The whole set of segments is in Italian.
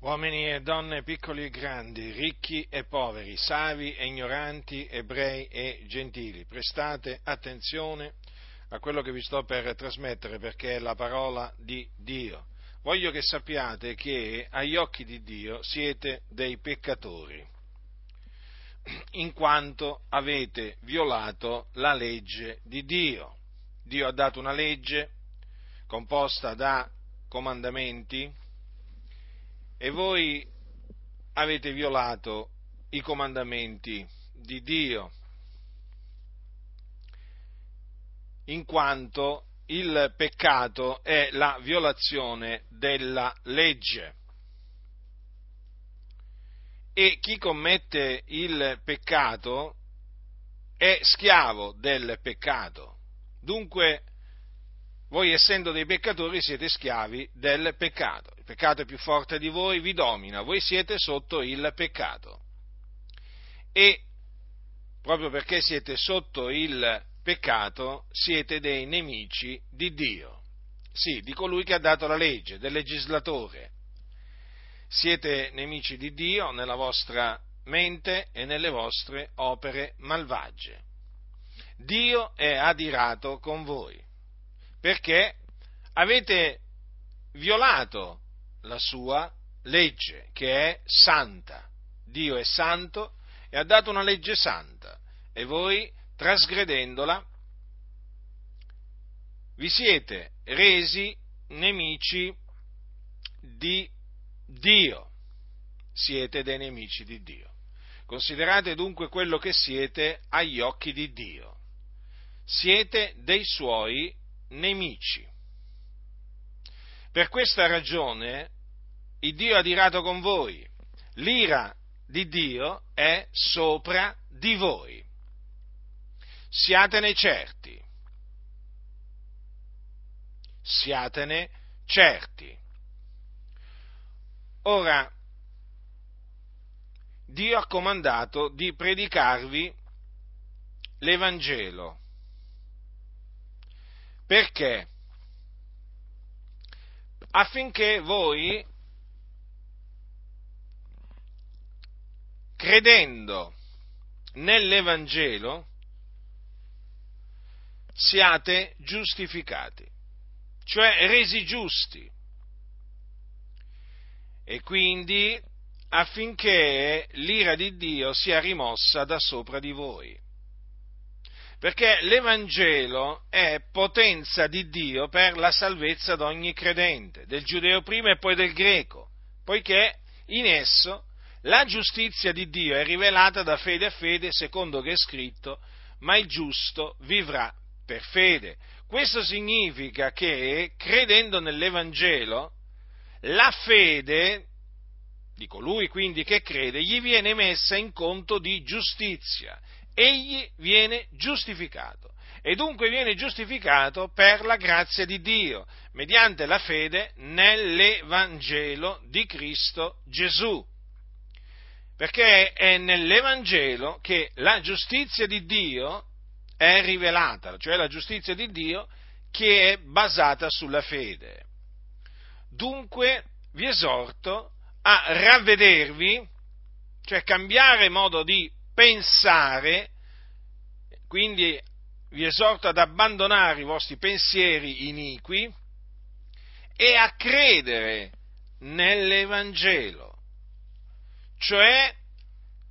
Uomini e donne, piccoli e grandi, ricchi e poveri, savi e ignoranti, ebrei e gentili, prestate attenzione a quello che vi sto per trasmettere perché è la parola di Dio. Voglio che sappiate che agli occhi di Dio siete dei peccatori, in quanto avete violato la legge di Dio. Dio ha dato una legge composta da comandamenti, e voi avete violato i comandamenti di Dio, in quanto il peccato è la violazione della legge. E chi commette il peccato è schiavo del peccato. Dunque voi essendo dei peccatori siete schiavi del peccato. Il peccato è più forte di voi, vi domina, voi siete sotto il peccato. E proprio perché siete sotto il peccato, siete dei nemici di Dio. Sì, di colui che ha dato la legge, del legislatore. Siete nemici di Dio nella vostra mente e nelle vostre opere malvagie. Dio è adirato con voi perché avete violato la sua legge, che è santa. Dio è santo e ha dato una legge santa e voi, trasgredendola, vi siete resi nemici di Dio. Siete dei nemici di Dio. Considerate dunque quello che siete agli occhi di Dio. Siete dei suoi nemici. Per questa ragione il Dio ha dirato con voi, l'ira di Dio è sopra di voi. Siatene certi. Siatene certi. Ora, Dio ha comandato di predicarvi l'Evangelo perché? Affinché voi, credendo nell'Evangelo, siate giustificati, cioè resi giusti. E quindi affinché l'ira di Dio sia rimossa da sopra di voi perché l'Evangelo è potenza di Dio per la salvezza di ogni credente, del giudeo prima e poi del greco, poiché in esso la giustizia di Dio è rivelata da fede a fede, secondo che è scritto, ma il giusto vivrà per fede. Questo significa che, credendo nell'Evangelo, la fede di colui quindi che crede gli viene messa in conto di giustizia egli viene giustificato e dunque viene giustificato per la grazia di Dio, mediante la fede nell'Evangelo di Cristo Gesù. Perché è nell'Evangelo che la giustizia di Dio è rivelata, cioè la giustizia di Dio che è basata sulla fede. Dunque vi esorto a ravvedervi, cioè cambiare modo di pensare, quindi vi esorto ad abbandonare i vostri pensieri iniqui e a credere nell'Evangelo. Cioè,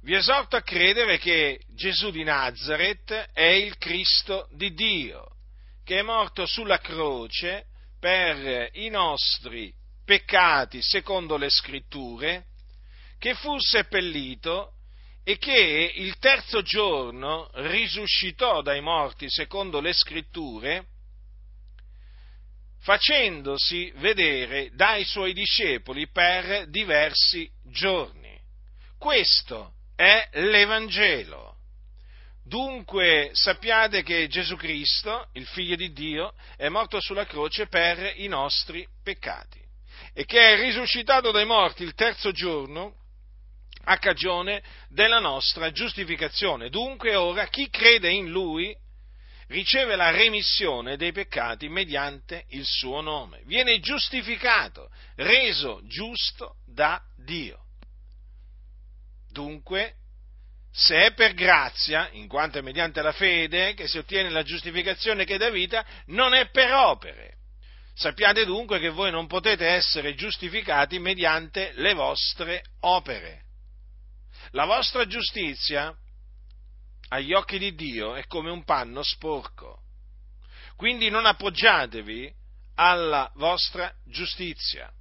vi esorto a credere che Gesù di Nazareth è il Cristo di Dio, che è morto sulla croce per i nostri peccati secondo le scritture, che fu seppellito e che il terzo giorno risuscitò dai morti secondo le scritture, facendosi vedere dai suoi discepoli per diversi giorni. Questo è l'Evangelo. Dunque sappiate che Gesù Cristo, il Figlio di Dio, è morto sulla croce per i nostri peccati e che è risuscitato dai morti il terzo giorno a cagione della nostra giustificazione. Dunque ora chi crede in Lui riceve la remissione dei peccati mediante il suo nome, viene giustificato, reso giusto da Dio. Dunque, se è per grazia, in quanto è mediante la fede che si ottiene la giustificazione che dà vita, non è per opere. Sappiate dunque che voi non potete essere giustificati mediante le vostre opere. La vostra giustizia agli occhi di Dio è come un panno sporco. Quindi non appoggiatevi alla vostra giustizia.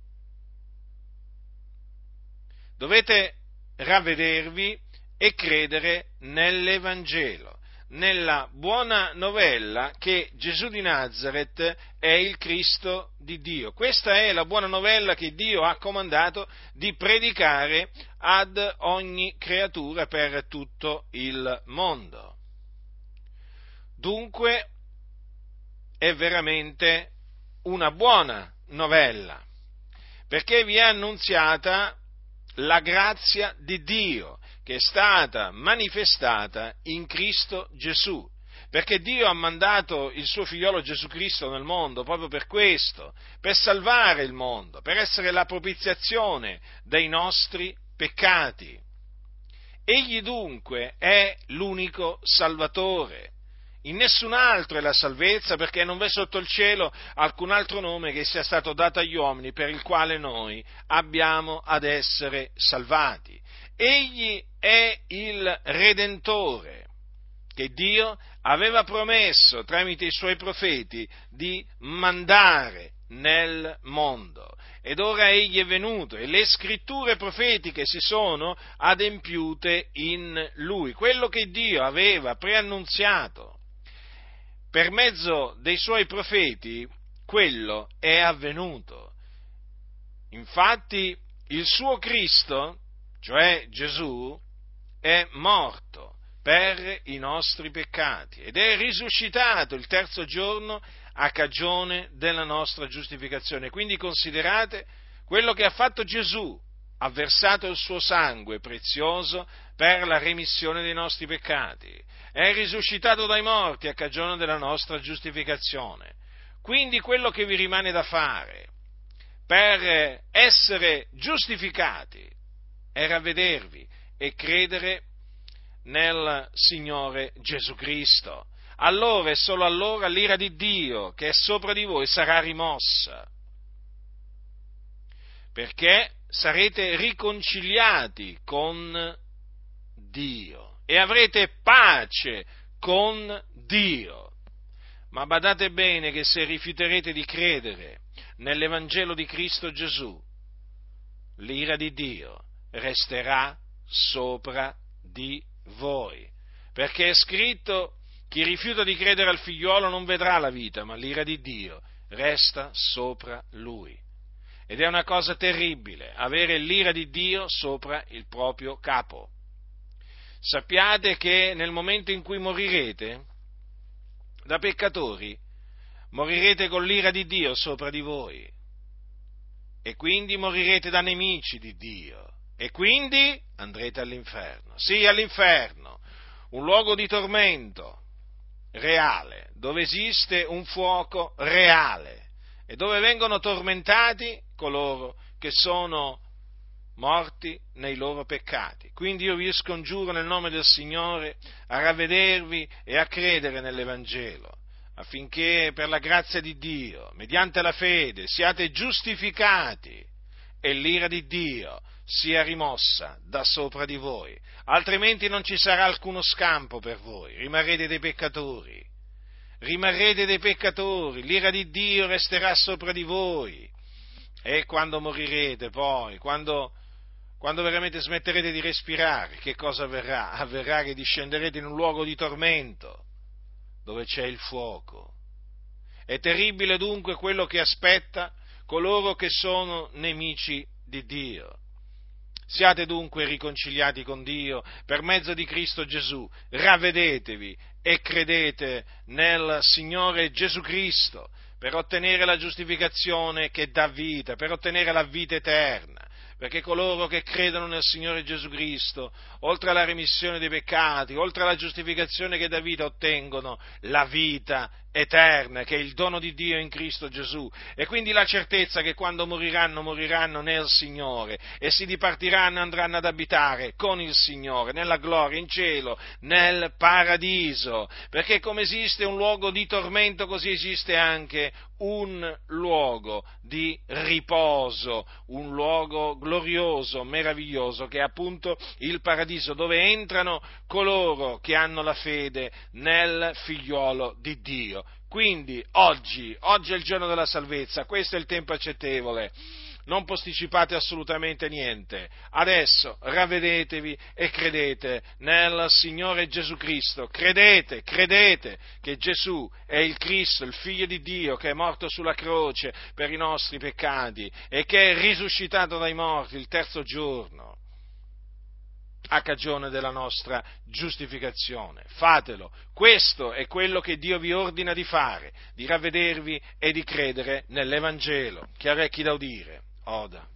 Dovete ravvedervi e credere nell'Evangelo, nella buona novella che Gesù di Nazareth è il Cristo di Dio. Questa è la buona novella che Dio ha comandato di predicare ad ogni creatura per tutto il mondo. Dunque è veramente una buona novella, perché vi è annunziata la grazia di Dio che è stata manifestata in Cristo Gesù. Perché Dio ha mandato il suo figliolo Gesù Cristo nel mondo proprio per questo, per salvare il mondo, per essere la propiziazione dei nostri peccati. Egli dunque è l'unico Salvatore. In nessun altro è la salvezza perché non v'è sotto il cielo alcun altro nome che sia stato dato agli uomini per il quale noi abbiamo ad essere salvati. Egli è il Redentore che Dio aveva promesso tramite i suoi profeti di mandare nel mondo. Ed ora egli è venuto e le scritture profetiche si sono adempiute in lui. Quello che Dio aveva preannunziato per mezzo dei suoi profeti, quello è avvenuto. Infatti il suo Cristo cioè Gesù, è morto per i nostri peccati ed è risuscitato il terzo giorno a cagione della nostra giustificazione. Quindi considerate quello che ha fatto Gesù, ha versato il suo sangue prezioso per la remissione dei nostri peccati, è risuscitato dai morti a cagione della nostra giustificazione. Quindi quello che vi rimane da fare per essere giustificati è ravvedervi e credere nel Signore Gesù Cristo. Allora e solo allora l'ira di Dio che è sopra di voi sarà rimossa, perché sarete riconciliati con Dio e avrete pace con Dio. Ma badate bene che se rifiuterete di credere nell'Evangelo di Cristo Gesù, l'ira di Dio resterà sopra di voi. Perché è scritto, chi rifiuta di credere al figliuolo non vedrà la vita, ma l'ira di Dio resta sopra lui. Ed è una cosa terribile avere l'ira di Dio sopra il proprio capo. Sappiate che nel momento in cui morirete da peccatori, morirete con l'ira di Dio sopra di voi e quindi morirete da nemici di Dio e quindi andrete all'inferno. Sì, all'inferno, un luogo di tormento reale, dove esiste un fuoco reale e dove vengono tormentati coloro che sono morti nei loro peccati. Quindi io vi scongiuro nel nome del Signore a ravvedervi e a credere nell'Evangelo, affinché per la grazia di Dio, mediante la fede, siate giustificati e l'ira di Dio sia rimossa da sopra di voi, altrimenti non ci sarà alcuno scampo per voi, rimarrete dei peccatori, rimarrete dei peccatori, l'ira di Dio resterà sopra di voi e quando morirete poi, quando, quando veramente smetterete di respirare, che cosa avverrà? Avverrà che discenderete in un luogo di tormento dove c'è il fuoco. È terribile dunque quello che aspetta coloro che sono nemici di Dio. Siate dunque riconciliati con Dio per mezzo di Cristo Gesù, ravvedetevi e credete nel Signore Gesù Cristo per ottenere la giustificazione che dà vita, per ottenere la vita eterna perché coloro che credono nel Signore Gesù Cristo, oltre alla remissione dei peccati, oltre alla giustificazione che dà vita, ottengono la vita eterna, che è il dono di Dio in Cristo Gesù, e quindi la certezza che quando moriranno, moriranno nel Signore, e si dipartiranno e andranno ad abitare con il Signore, nella gloria, in cielo, nel paradiso, perché come esiste un luogo di tormento, così esiste anche un luogo di riposo, un luogo glorioso, meraviglioso, che è appunto il paradiso, dove entrano coloro che hanno la fede nel figliuolo di Dio. Quindi oggi, oggi è il giorno della salvezza, questo è il tempo accettevole non posticipate assolutamente niente. Adesso ravvedetevi e credete nel Signore Gesù Cristo. Credete, credete che Gesù è il Cristo, il Figlio di Dio, che è morto sulla croce per i nostri peccati e che è risuscitato dai morti il terzo giorno a cagione della nostra giustificazione. Fatelo. Questo è quello che Dio vi ordina di fare, di ravvedervi e di credere nell'Evangelo. Chi ha orecchi da udire, oda.